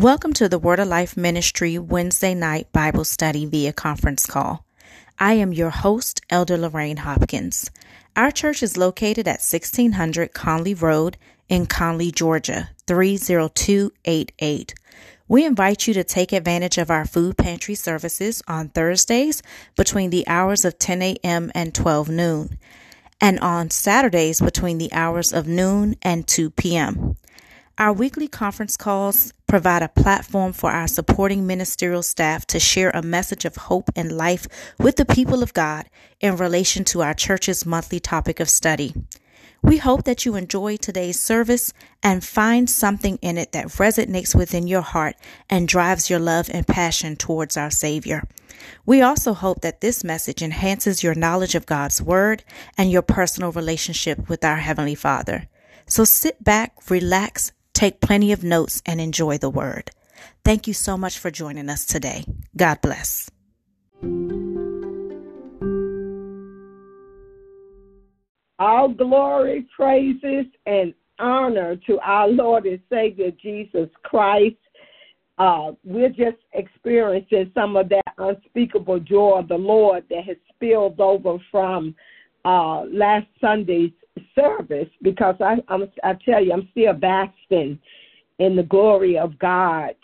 Welcome to the Word of Life Ministry Wednesday night Bible study via conference call. I am your host, Elder Lorraine Hopkins. Our church is located at 1600 Conley Road in Conley, Georgia, 30288. We invite you to take advantage of our food pantry services on Thursdays between the hours of 10 a.m. and 12 noon, and on Saturdays between the hours of noon and 2 p.m. Our weekly conference calls provide a platform for our supporting ministerial staff to share a message of hope and life with the people of God in relation to our church's monthly topic of study. We hope that you enjoy today's service and find something in it that resonates within your heart and drives your love and passion towards our Savior. We also hope that this message enhances your knowledge of God's Word and your personal relationship with our Heavenly Father. So sit back, relax, Take plenty of notes and enjoy the word. Thank you so much for joining us today. God bless. All glory, praises, and honor to our Lord and Savior Jesus Christ. Uh, we're just experiencing some of that unspeakable joy of the Lord that has spilled over from uh, last Sunday's service because I I'm, I tell you I'm still basking in the glory of God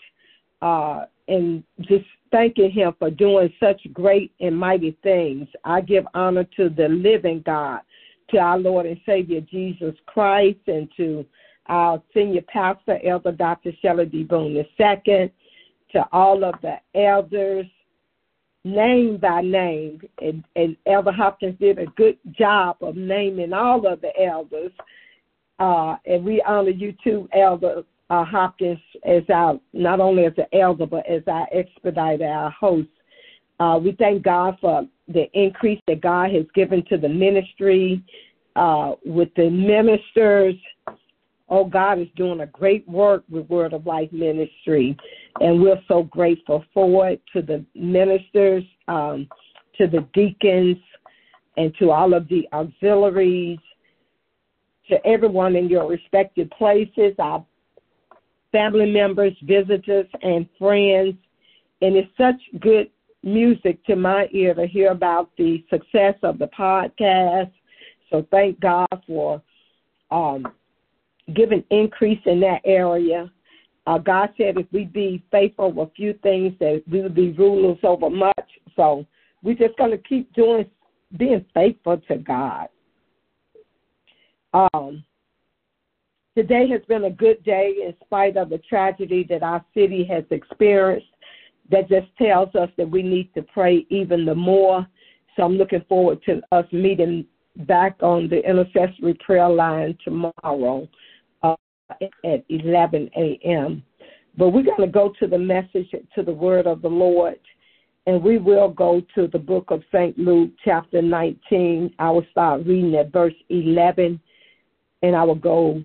uh, and just thanking Him for doing such great and mighty things. I give honor to the living God, to our Lord and Savior Jesus Christ, and to our senior pastor, Elder Dr. Shelley D. Boone II, to all of the elders name by name, and, and Elder Hopkins did a good job of naming all of the elders. Uh, and we honor you too, Elder uh, Hopkins, as our not only as an elder but as our expediter, our host. Uh, we thank God for the increase that God has given to the ministry uh, with the ministers. Oh, God is doing a great work with Word of Life Ministry and we're so grateful for it to the ministers, um, to the deacons, and to all of the auxiliaries, to everyone in your respective places, our family members, visitors, and friends. And it's such good music to my ear to hear about the success of the podcast. So thank God for um, giving increase in that area. Uh, God said if we be faithful with few things, that we would be rulers over much. So we're just going to keep doing, being faithful to God. Um, today has been a good day in spite of the tragedy that our city has experienced. That just tells us that we need to pray even the more. So I'm looking forward to us meeting back on the intercessory prayer line tomorrow at 11 a.m. But we're going to go to the message, to the word of the Lord, and we will go to the book of St. Luke, chapter 19. I will start reading at verse 11, and I will go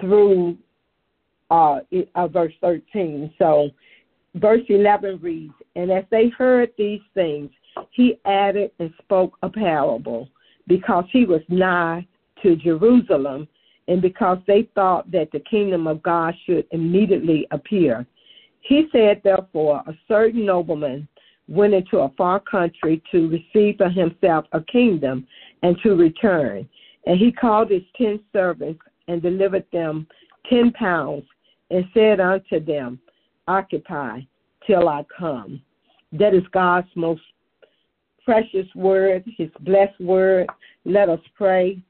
through uh, uh, verse 13. So, verse 11 reads, And as they heard these things, he added and spoke a parable, because he was nigh to Jerusalem and because they thought that the kingdom of God should immediately appear. He said, therefore, a certain nobleman went into a far country to receive for himself a kingdom and to return. And he called his ten servants and delivered them ten pounds and said unto them, Occupy till I come. That is God's most precious word, his blessed word. Let us pray.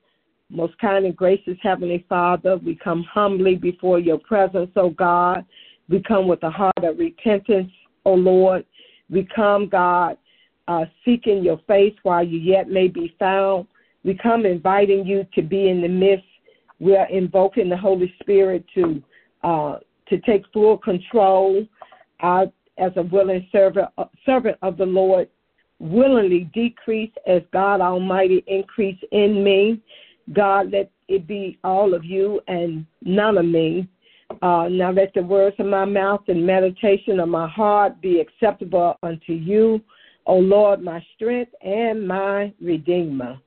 Most kind and gracious Heavenly Father, we come humbly before your presence, O God. We come with a heart of repentance, O Lord. We come, God, uh, seeking your face while you yet may be found. We come inviting you to be in the midst. We are invoking the Holy Spirit to uh, to take full control. Uh, as a willing servant, uh, servant of the Lord, willingly decrease as God Almighty increase in me. God, let it be all of you and none of me. Uh, now let the words of my mouth and meditation of my heart be acceptable unto you, O Lord, my strength and my redeemer.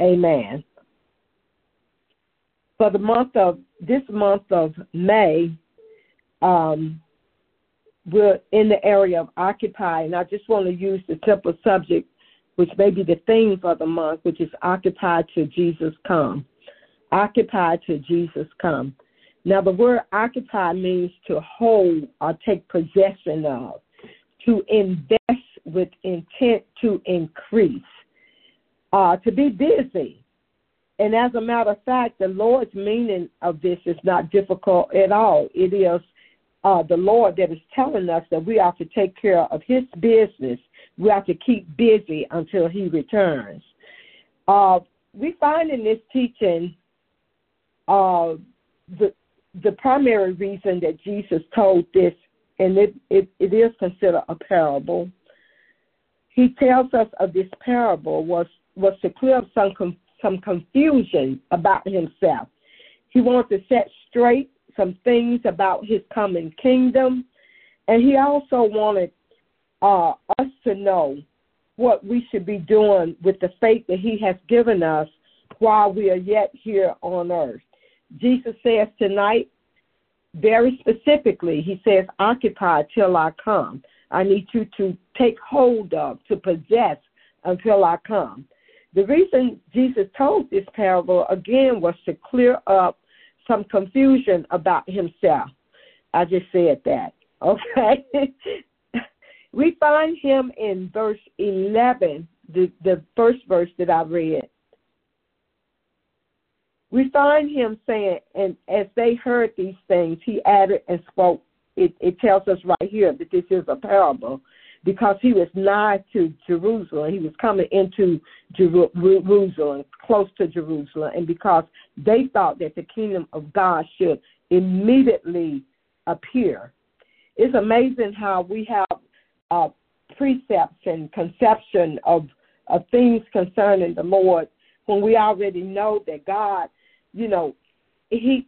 Amen. for the month of this month of May, um, we're in the area of occupy, and I just want to use the simple subject, which may be the theme for the month, which is occupy till Jesus come. Occupy till Jesus come. Now, the word occupy means to hold or take possession of, to invest with intent to increase, uh, to be busy. And as a matter of fact, the Lord's meaning of this is not difficult at all. It is uh, the Lord that is telling us that we are to take care of His business. We have to keep busy until He returns. Uh, we find in this teaching uh, the the primary reason that Jesus told this, and it, it, it is considered a parable. He tells us of this parable was was to clear up some some confusion about himself. He wanted to set straight some things about his coming kingdom, and he also wanted uh, us to know what we should be doing with the faith that he has given us while we are yet here on earth. Jesus says tonight, very specifically, he says, Occupy till I come. I need you to take hold of, to possess until I come. The reason Jesus told this parable again was to clear up some confusion about himself. I just said that. Okay. We find him in verse 11, the, the first verse that I read. We find him saying, and as they heard these things, he added and spoke. It, it tells us right here that this is a parable because he was nigh to Jerusalem. He was coming into Jerusalem, close to Jerusalem, and because they thought that the kingdom of God should immediately appear. It's amazing how we have uh, precepts and conception of, of things concerning the Lord when we already know that God, you know, He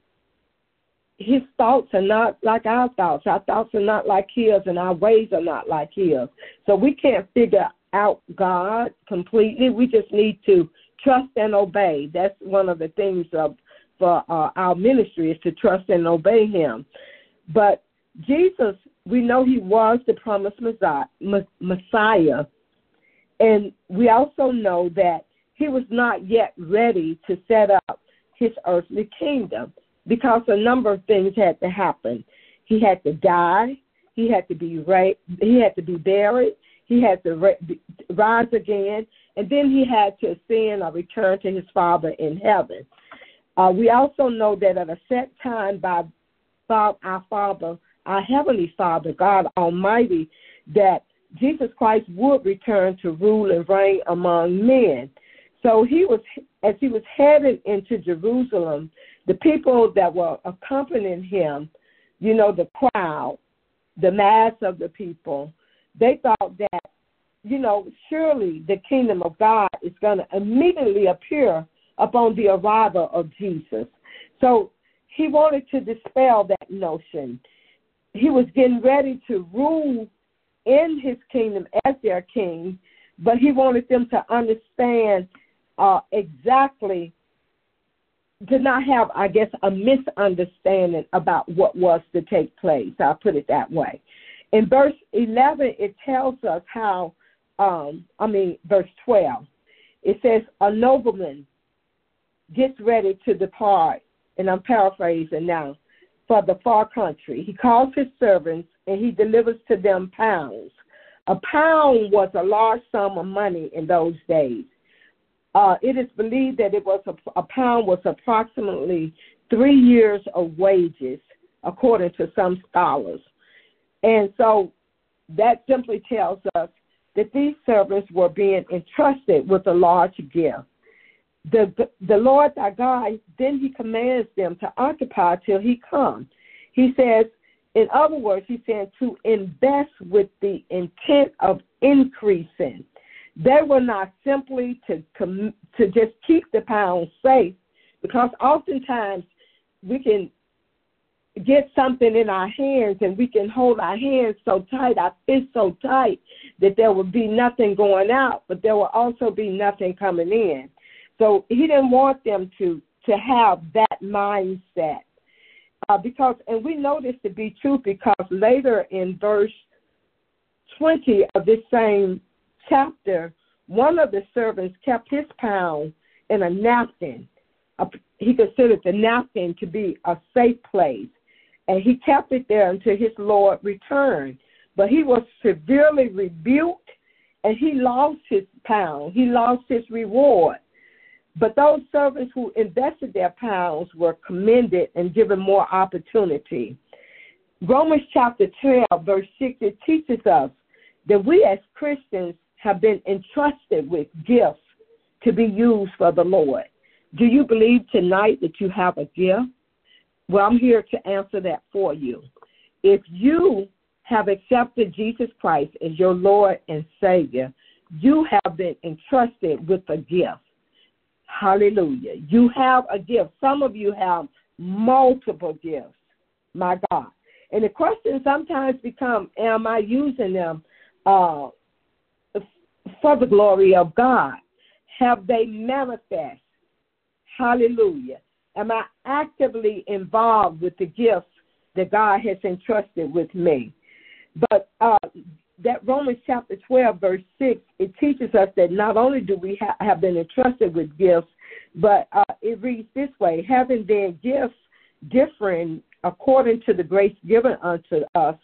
his thoughts are not like our thoughts. Our thoughts are not like his, and our ways are not like his. So we can't figure out God completely. We just need to trust and obey. That's one of the things of for uh, our ministry is to trust and obey Him. But Jesus, we know He was the promised Messiah, and we also know that He was not yet ready to set up His earthly kingdom because a number of things had to happen. He had to die. He had to be ra- he had to be buried. He had to ra- rise again, and then he had to ascend or return to his Father in heaven. Uh, we also know that at a set time by our Father, our Heavenly Father, God Almighty, that Jesus Christ would return to rule and reign among men. So he was, as he was headed into Jerusalem, the people that were accompanying him, you know, the crowd, the mass of the people, they thought that, you know, surely the kingdom of God is going to immediately appear upon the arrival of Jesus. So he wanted to dispel that notion. He was getting ready to rule in his kingdom as their king, but he wanted them to understand uh, exactly did not have, I guess, a misunderstanding about what was to take place. I'll put it that way. In verse 11, it tells us how, um, I mean, verse 12, it says, A nobleman gets ready to depart, and I'm paraphrasing now, for the far country. He calls his servants and he delivers to them pounds. A pound was a large sum of money in those days. Uh, it is believed that it was a, a pound was approximately three years of wages, according to some scholars. And so that simply tells us that these servants were being entrusted with a large gift. The, the, Lord thy God, then he commands them to occupy till he comes. He says, in other words, he's saying to invest with the intent of increasing. They were not simply to com- to just keep the pound safe, because oftentimes we can get something in our hands and we can hold our hands so tight, our fists so tight that there would be nothing going out, but there will also be nothing coming in. So he didn't want them to to have that mindset. Uh, because, and we know this to be true because later in verse 20 of this same chapter, one of the servants kept his pound in a napkin. he considered the napkin to be a safe place, and he kept it there until his Lord returned. But he was severely rebuked, and he lost his pound. He lost his reward. But those servants who invested their pounds were commended and given more opportunity. Romans chapter 12, verse 6, it teaches us that we as Christians have been entrusted with gifts to be used for the Lord. Do you believe tonight that you have a gift? Well, I'm here to answer that for you. If you have accepted Jesus Christ as your Lord and Savior, you have been entrusted with a gift. Hallelujah. You have a gift. Some of you have multiple gifts. My God. And the question sometimes becomes, am I using them uh, for the glory of God? Have they manifest? Hallelujah. Am I actively involved with the gifts that God has entrusted with me? But uh, that Romans chapter 12, verse 6, it teaches us that not only do we ha- have been entrusted with gifts, but uh, it reads this way having their gifts differing according to the grace given unto us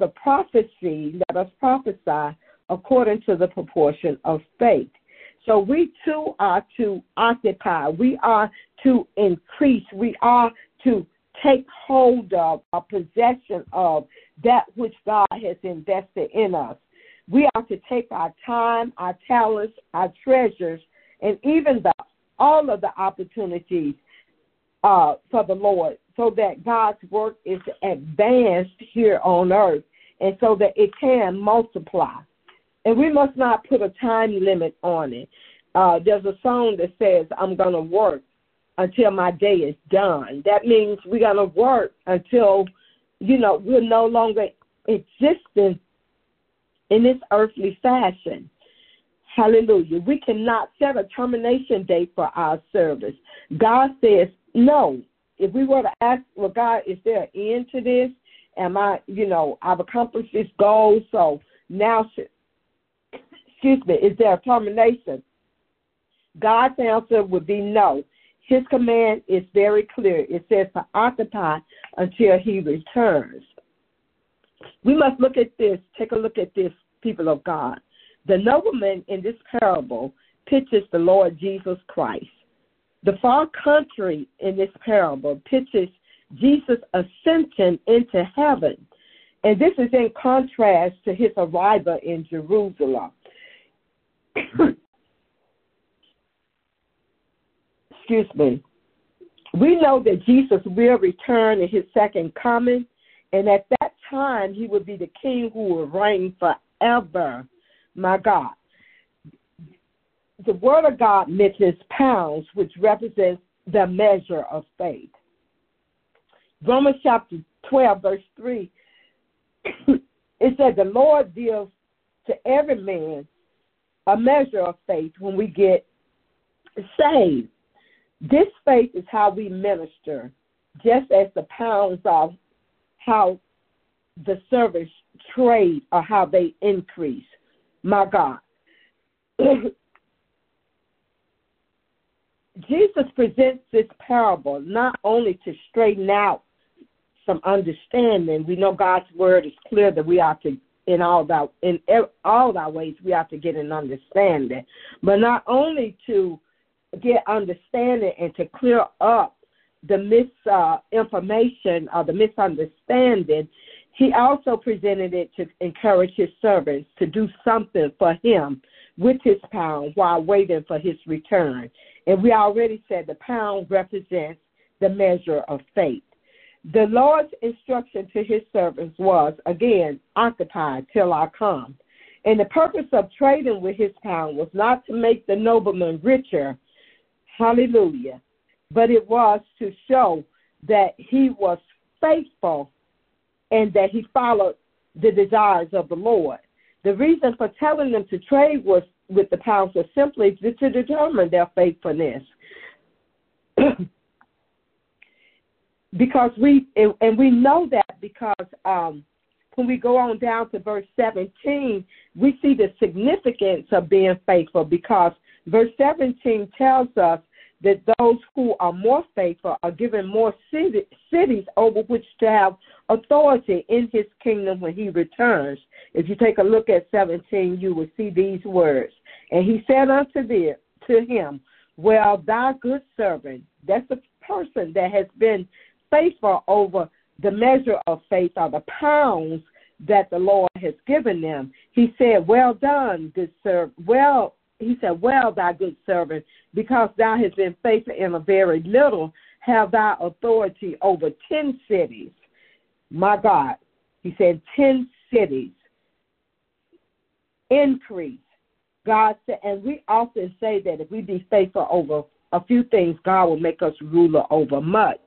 the prophecy, let us prophesy according to the proportion of faith. So we too are to occupy, we are to increase, we are to take hold of a possession of that which God has invested in us. We are to take our time, our talents, our treasures, and even the all of the opportunities uh, for the Lord so that God's work is advanced here on earth and so that it can multiply. And we must not put a time limit on it. Uh, there's a song that says, I'm going to work until my day is done. That means we're going to work until, you know, we're no longer existing in this earthly fashion. Hallelujah. We cannot set a termination date for our service. God says, no. If we were to ask, well, God, is there an end to this? Am I, you know, I've accomplished this goal, so now, excuse me, is there a termination? God's answer would be no. His command is very clear. It says to occupy until he returns. We must look at this, take a look at this, people of God. The nobleman in this parable pictures the Lord Jesus Christ. The far country in this parable pictures Jesus' ascension into heaven. And this is in contrast to his arrival in Jerusalem. Excuse me. We know that Jesus will return in his second coming, and at that time he will be the king who will reign forever my God. The Word of God mentions pounds, which represents the measure of faith. Romans chapter 12, verse 3, it says, The Lord deals to every man a measure of faith when we get saved. This faith is how we minister, just as the pounds of how the service trade or how they increase my God. Jesus presents this parable not only to straighten out some understanding. We know God's word is clear that we are to in all our in all our ways we have to get an understanding, but not only to get understanding and to clear up the misinformation uh, or the misunderstanding he also presented it to encourage his servants to do something for him with his pound while waiting for his return. And we already said the pound represents the measure of faith. The Lord's instruction to his servants was, again, occupy till I come. And the purpose of trading with his pound was not to make the nobleman richer, hallelujah, but it was to show that he was faithful and that he followed the desires of the Lord. The reason for telling them to trade was with the pounds was simply to determine their faithfulness. because we and, and we know that because um, when we go on down to verse 17, we see the significance of being faithful because verse 17 tells us that those who are more faithful are given more city, cities over which to have authority in his kingdom when he returns. If you take a look at 17, you will see these words. And he said unto thee, to him, Well, thy good servant, that's a person that has been faithful over the measure of faith or the pounds that the Lord has given them. He said, Well done, good servant. Well, he said, Well, thy good servant, because thou hast been faithful in a very little, have thou authority over ten cities. My God. He said, ten cities. Increase. God said, and we often say that if we be faithful over a few things, God will make us ruler over much.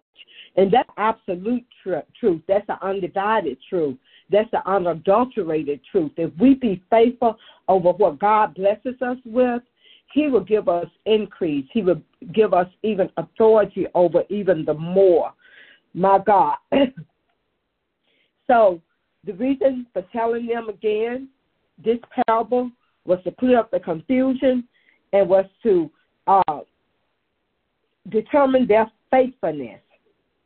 And that's absolute tr- truth. That's the undivided truth. That's the unadulterated truth. If we be faithful over what God blesses us with, He will give us increase. He will give us even authority over even the more. My God. so, the reason for telling them again this parable was to clear up the confusion and was to uh, determine their faithfulness,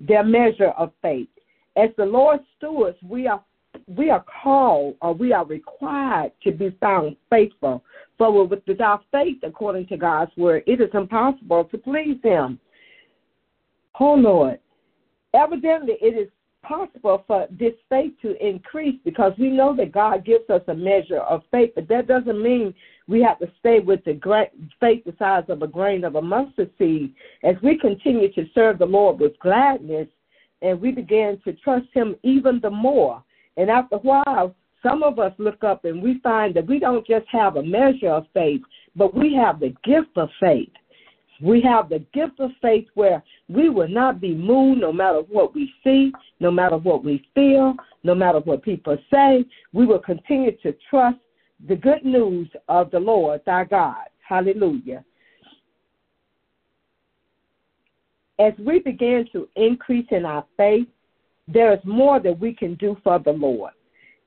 their measure of faith. As the Lord's stewards, we are we are called or we are required to be found faithful. For with without faith, according to God's word, it is impossible to please Him. Oh Lord, evidently it is possible for this faith to increase because we know that God gives us a measure of faith, but that doesn't mean we have to stay with the faith the size of a grain of a mustard seed. As we continue to serve the Lord with gladness and we begin to trust Him even the more, and after a while, some of us look up and we find that we don't just have a measure of faith, but we have the gift of faith. We have the gift of faith where we will not be moved no matter what we see, no matter what we feel, no matter what people say. We will continue to trust the good news of the Lord, thy God. Hallelujah. As we begin to increase in our faith, there is more that we can do for the Lord.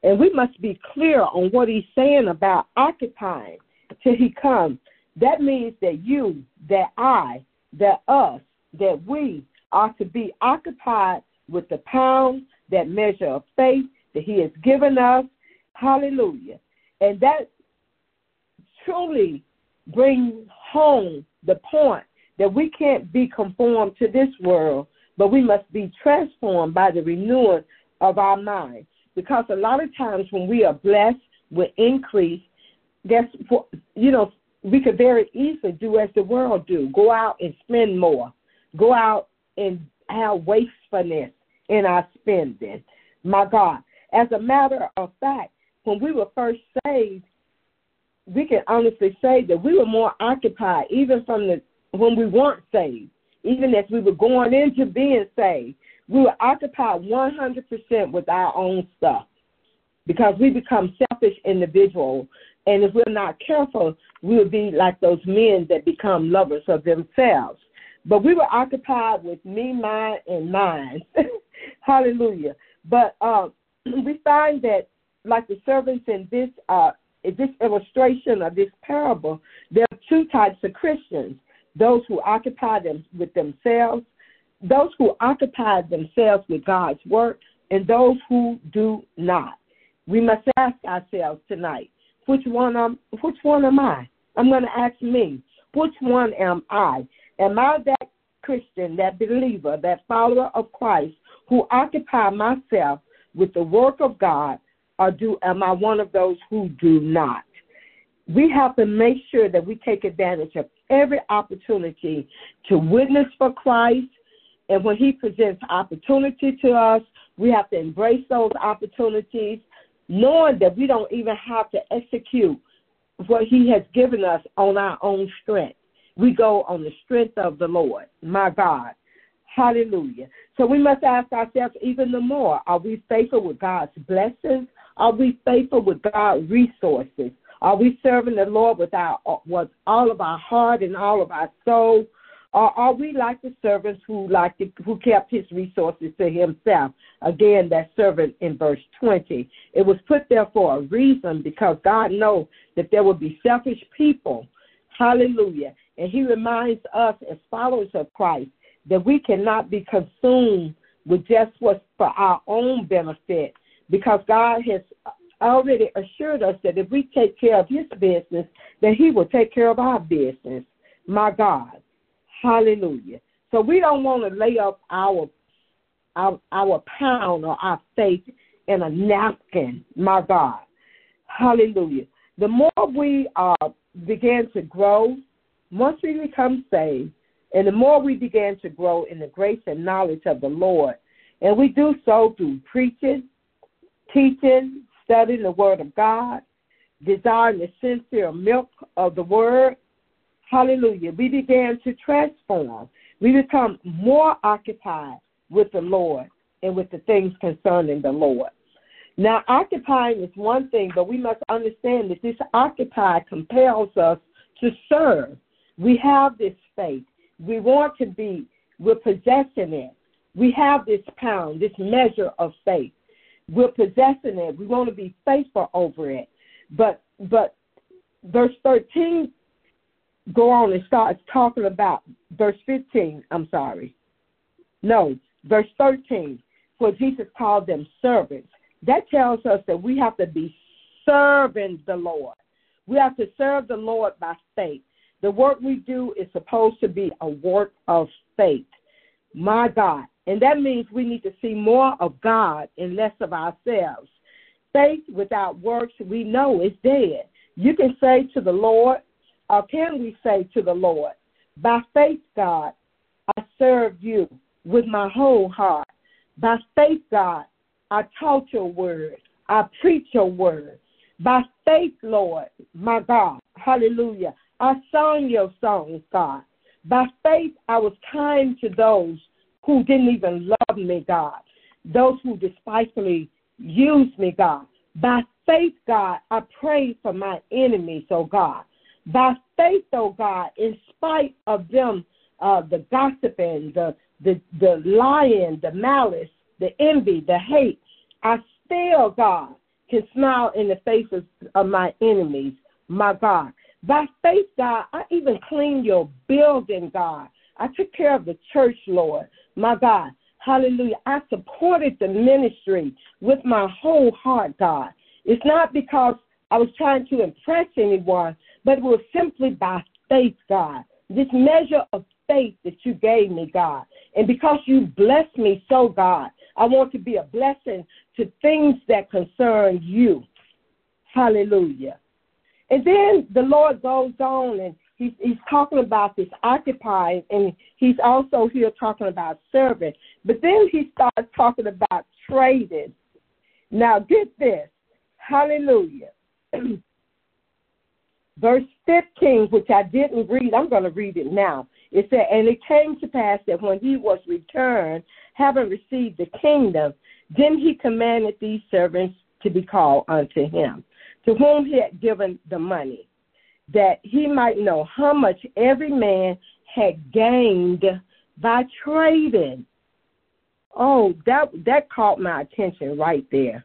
And we must be clear on what he's saying about occupying till he comes. That means that you, that I, that us, that we are to be occupied with the pound, that measure of faith that he has given us. Hallelujah. And that truly brings home the point that we can't be conformed to this world, but we must be transformed by the renewing of our mind. Because a lot of times when we are blessed with increase, guess you know we could very easily do as the world do: go out and spend more, go out and have wastefulness in our spending. My God, as a matter of fact, when we were first saved, we can honestly say that we were more occupied, even from the when we weren't saved even as we were going into being saved, we were occupied 100% with our own stuff because we become selfish individuals. And if we're not careful, we'll be like those men that become lovers of themselves. But we were occupied with me, mine, and mine. Hallelujah. But uh, we find that, like the servants in this uh, this illustration of this parable, there are two types of Christians those who occupy them with themselves, those who occupy themselves with God's work, and those who do not. We must ask ourselves tonight, which one am which one am I? I'm going to ask me, which one am I? Am I that Christian, that believer, that follower of Christ who occupy myself with the work of God, or do am I one of those who do not? We have to make sure that we take advantage of every opportunity to witness for Christ. And when He presents opportunity to us, we have to embrace those opportunities, knowing that we don't even have to execute what He has given us on our own strength. We go on the strength of the Lord, my God. Hallelujah. So we must ask ourselves even the more are we faithful with God's blessings? Are we faithful with God's resources? Are we serving the Lord with, our, uh, with all of our heart and all of our soul? Or are we like the servants who like who kept his resources to himself? Again, that servant in verse 20. It was put there for a reason because God knows that there will be selfish people. Hallelujah. And he reminds us as followers of Christ that we cannot be consumed with just what's for our own benefit because God has already assured us that if we take care of his business, that he will take care of our business. My God. Hallelujah. So we don't want to lay up our our, our pound or our faith in a napkin, my God. Hallelujah. The more we uh, begin to grow, once we become saved, and the more we begin to grow in the grace and knowledge of the Lord, and we do so through preaching, teaching, studying the Word of God, desiring the sincere milk of the Word, hallelujah, we began to transform. We become more occupied with the Lord and with the things concerning the Lord. Now, occupying is one thing, but we must understand that this occupy compels us to serve. We have this faith. We want to be, we're possessing it. We have this pound, this measure of faith. We're possessing it. We want to be faithful over it. But but verse 13 go on and starts talking about verse 15, I'm sorry. No, verse 13, for Jesus called them servants. That tells us that we have to be serving the Lord. We have to serve the Lord by faith. The work we do is supposed to be a work of faith. My God. And that means we need to see more of God and less of ourselves. Faith without works, we know, is dead. You can say to the Lord, or can we say to the Lord, by faith, God, I serve you with my whole heart. By faith, God, I taught your word. I preach your word. By faith, Lord, my God, hallelujah, I sung your songs, God. By faith, I was kind to those who didn't even love me, God. Those who despitefully used me, God. By faith, God, I prayed for my enemies, oh God. By faith, oh God, in spite of them, uh, the gossiping, the, the, the lying, the malice, the envy, the hate, I still, God, can smile in the faces of my enemies, my God. By faith, God, I even cleaned your building, God. I took care of the church, Lord, my God. Hallelujah. I supported the ministry with my whole heart, God. It's not because I was trying to impress anyone, but it was simply by faith, God. This measure of faith that you gave me, God. And because you blessed me so, God, I want to be a blessing to things that concern you. Hallelujah. And then the Lord goes on and he's, he's talking about this occupying, and he's also here talking about serving. But then he starts talking about trading. Now, get this. Hallelujah. Verse 15, which I didn't read, I'm going to read it now. It said, And it came to pass that when he was returned, having received the kingdom, then he commanded these servants to be called unto him, to whom he had given the money, that he might know how much every man had gained by trading. Oh, that that caught my attention right there.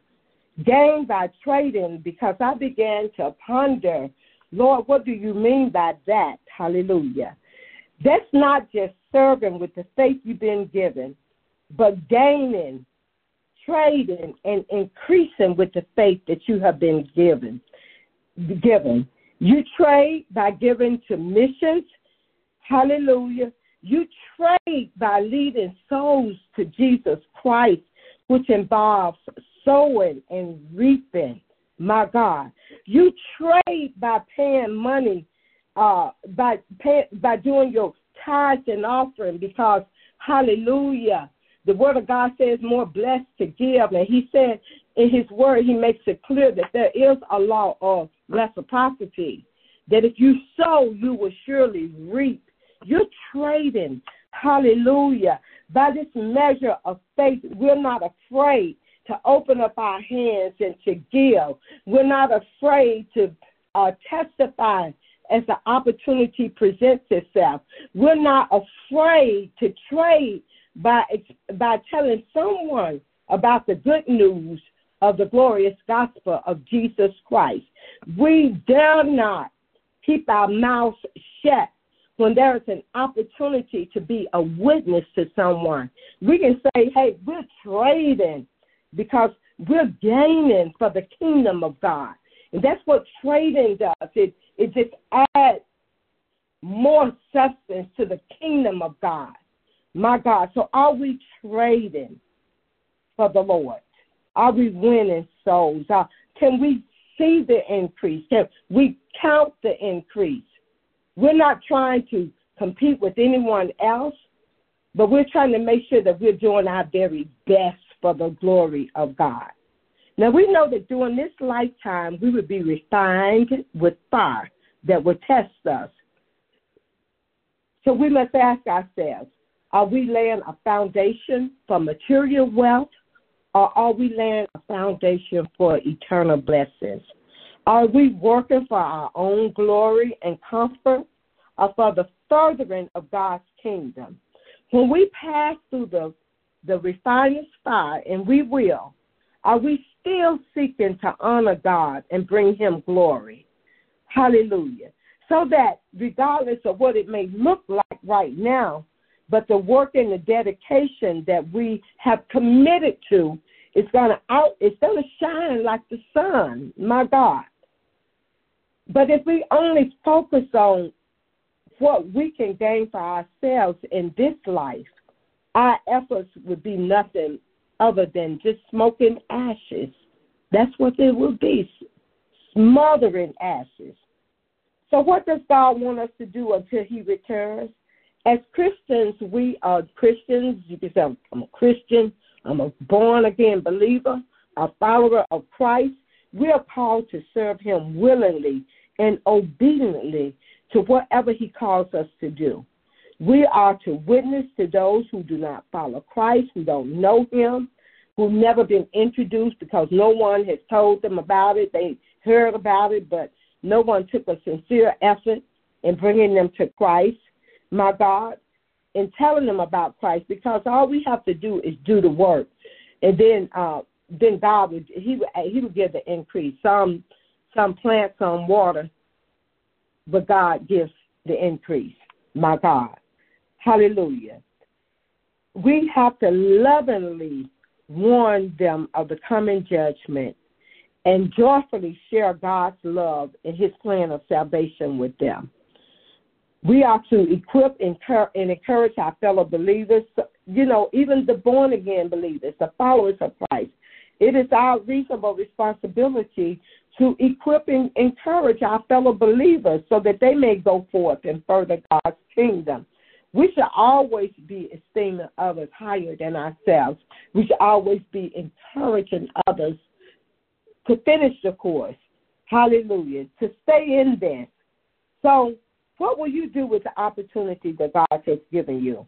Gained by trading because I began to ponder Lord, what do you mean by that? Hallelujah. That's not just serving with the faith you've been given, but gaining, trading, and increasing with the faith that you have been given. Given. You trade by giving to missions. Hallelujah. You trade by leading souls to Jesus Christ, which involves sowing and reaping my God. You trade by paying money, uh, by pay, by doing your tithes and offering because hallelujah. The word of God says more blessed to give. And he said in his word, he makes it clear that there is a law of reciprocity. That if you sow, you will surely reap. You're trading. Hallelujah. By this measure of faith, we're not afraid to open up our hands and to give. We're not afraid to uh, testify as the opportunity presents itself. We're not afraid to trade by by telling someone about the good news of the glorious gospel of Jesus Christ. We dare not keep our mouths shut when there is an opportunity to be a witness to someone. We can say, hey, we're trading because we're gaining for the kingdom of God. And that's what trading does. It, it just adds more substance to the kingdom of God. My God. So are we trading for the Lord? Are we winning souls? Uh, can we see the increase? Can we count the increase? We're not trying to compete with anyone else, but we're trying to make sure that we're doing our very best for the glory of God. Now, we know that during this lifetime, we would be refined with fire that will test us. So we must ask ourselves are we laying a foundation for material wealth or are we laying a foundation for eternal blessings? Are we working for our own glory and comfort or for the furthering of God's kingdom? When we pass through the, the refiner's fire, and we will, are we still seeking to honor God and bring him glory? Hallelujah. So that regardless of what it may look like right now, but the work and the dedication that we have committed to is going to out it's going to shine like the sun my god. But if we only focus on what we can gain for ourselves in this life our efforts would be nothing other than just smoking ashes. That's what it will be smothering ashes. So what does god want us to do until he returns as Christians, we are Christians. You can say, I'm, I'm a Christian. I'm a born again believer, a follower of Christ. We are called to serve Him willingly and obediently to whatever He calls us to do. We are to witness to those who do not follow Christ, who don't know Him, who've never been introduced because no one has told them about it. They heard about it, but no one took a sincere effort in bringing them to Christ my God, and telling them about Christ because all we have to do is do the work, and then uh, then God would he would he would give the increase. Some some plant, some water, but God gives the increase. My God, Hallelujah. We have to lovingly warn them of the coming judgment and joyfully share God's love and His plan of salvation with them. We are to equip and encourage our fellow believers, you know, even the born again believers, the followers of Christ. It is our reasonable responsibility to equip and encourage our fellow believers so that they may go forth and further God's kingdom. We should always be esteeming others higher than ourselves. We should always be encouraging others to finish the course. Hallelujah. To stay in this. So what will you do with the opportunity that God has given you?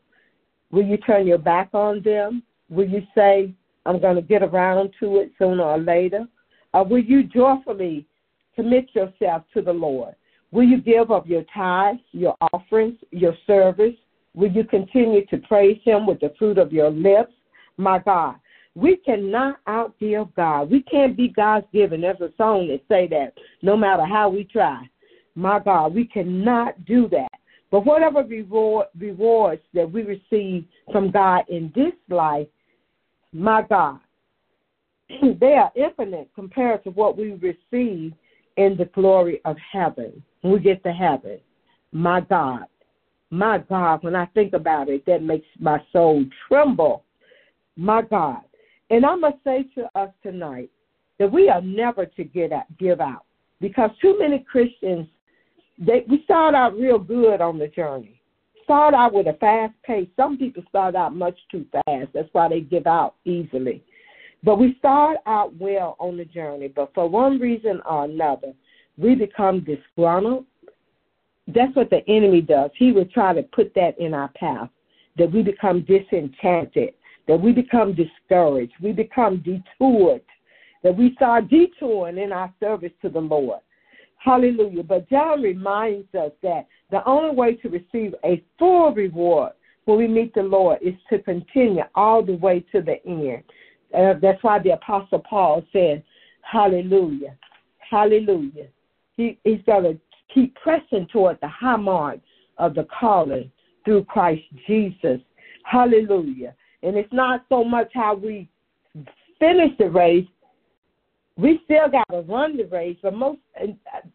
Will you turn your back on them? Will you say, I'm going to get around to it sooner or later? Or will you joyfully commit yourself to the Lord? Will you give of your tithes, your offerings, your service? Will you continue to praise Him with the fruit of your lips? My God, we cannot outgive God. We can't be God's given. There's a song that say that no matter how we try. My God, we cannot do that. But whatever reward, rewards that we receive from God in this life, my God, they are infinite compared to what we receive in the glory of heaven when we get to heaven. My God, my God, when I think about it, that makes my soul tremble. My God. And I must say to us tonight that we are never to get out, give out because too many Christians they we start out real good on the journey. Start out with a fast pace. Some people start out much too fast. That's why they give out easily. But we start out well on the journey, but for one reason or another, we become disgruntled. That's what the enemy does. He will try to put that in our path, that we become disenchanted, that we become discouraged, we become detoured, that we start detouring in our service to the Lord. Hallelujah. But John reminds us that the only way to receive a full reward when we meet the Lord is to continue all the way to the end. Uh, that's why the Apostle Paul said, Hallelujah. Hallelujah. He, he's going to keep pressing toward the high mark of the calling through Christ Jesus. Hallelujah. And it's not so much how we finish the race. We still got to run the race, but most,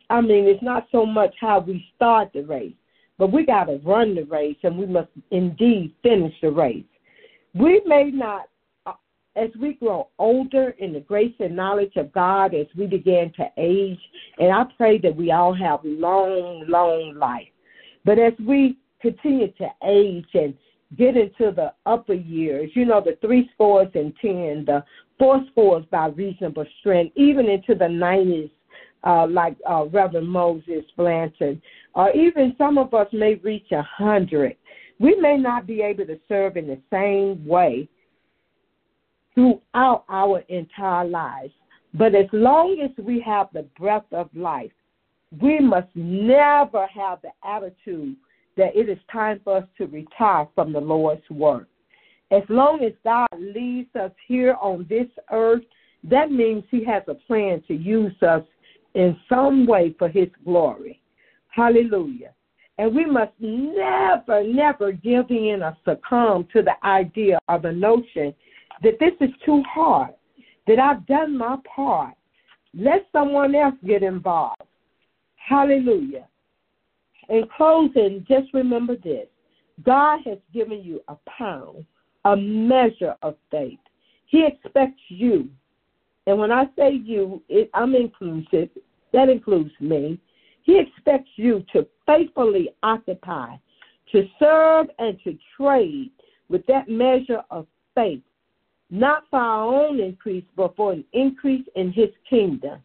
I mean, it's not so much how we start the race, but we got to run the race and we must indeed finish the race. We may not, uh, as we grow older in the grace and knowledge of God, as we begin to age, and I pray that we all have long, long life. But as we continue to age and get into the upper years, you know, the three scores and ten, the four scores by reasonable strength, even into the 90s, uh, like uh, Reverend Moses Blanton, or even some of us may reach a 100. We may not be able to serve in the same way throughout our entire lives, but as long as we have the breath of life, we must never have the attitude that it is time for us to retire from the Lord's work. As long as God leaves us here on this earth, that means He has a plan to use us in some way for His glory. Hallelujah. And we must never, never give in or succumb to the idea or the notion that this is too hard, that I've done my part. Let someone else get involved. Hallelujah. In closing, just remember this God has given you a pound, a measure of faith. He expects you. And when I say you, it, I'm inclusive. That includes me. He expects you to faithfully occupy, to serve, and to trade with that measure of faith, not for our own increase, but for an increase in His kingdom.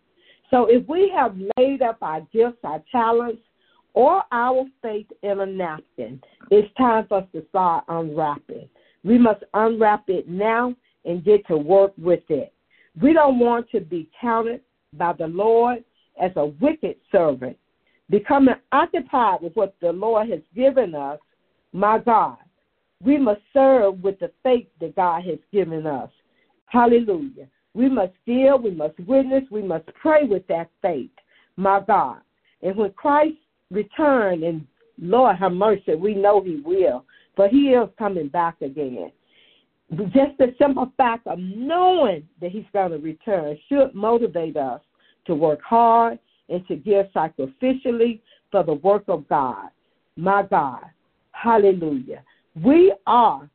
So if we have laid up our gifts, our talents, or our faith in a napkin, it's time for us to start unwrapping. We must unwrap it now and get to work with it. We don't want to be counted by the Lord as a wicked servant. Becoming occupied with what the Lord has given us, my God, we must serve with the faith that God has given us. Hallelujah. We must give, we must witness, we must pray with that faith, my God. And when Christ returns, and Lord have mercy, we know He will, but He is coming back again. Just the simple fact of knowing that He's going to return should motivate us to work hard and to give sacrificially for the work of God. My God, hallelujah. We are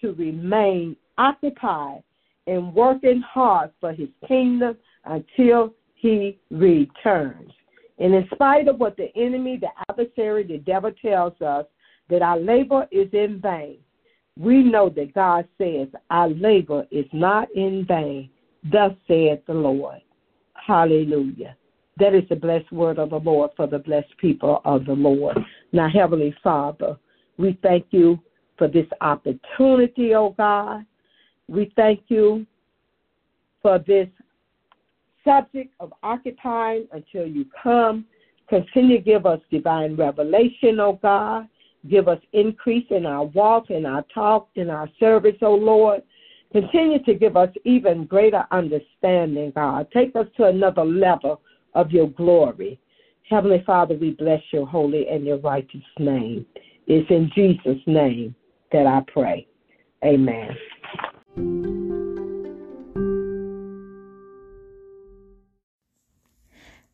to remain occupied and working hard for his kingdom until he returns. And in spite of what the enemy, the adversary, the devil tells us, that our labor is in vain, we know that God says our labor is not in vain. Thus saith the Lord. Hallelujah. That is the blessed word of the Lord for the blessed people of the Lord. Now, Heavenly Father, we thank you for this opportunity, oh God. We thank you for this subject of occupying until you come. Continue to give us divine revelation, oh God. Give us increase in our walk, in our talk, in our service, oh Lord. Continue to give us even greater understanding, God. Take us to another level of your glory. Heavenly Father, we bless your holy and your righteous name. It's in Jesus' name that I pray. Amen.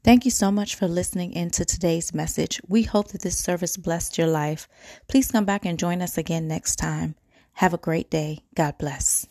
Thank you so much for listening in to today's message. We hope that this service blessed your life. Please come back and join us again next time. Have a great day. God bless.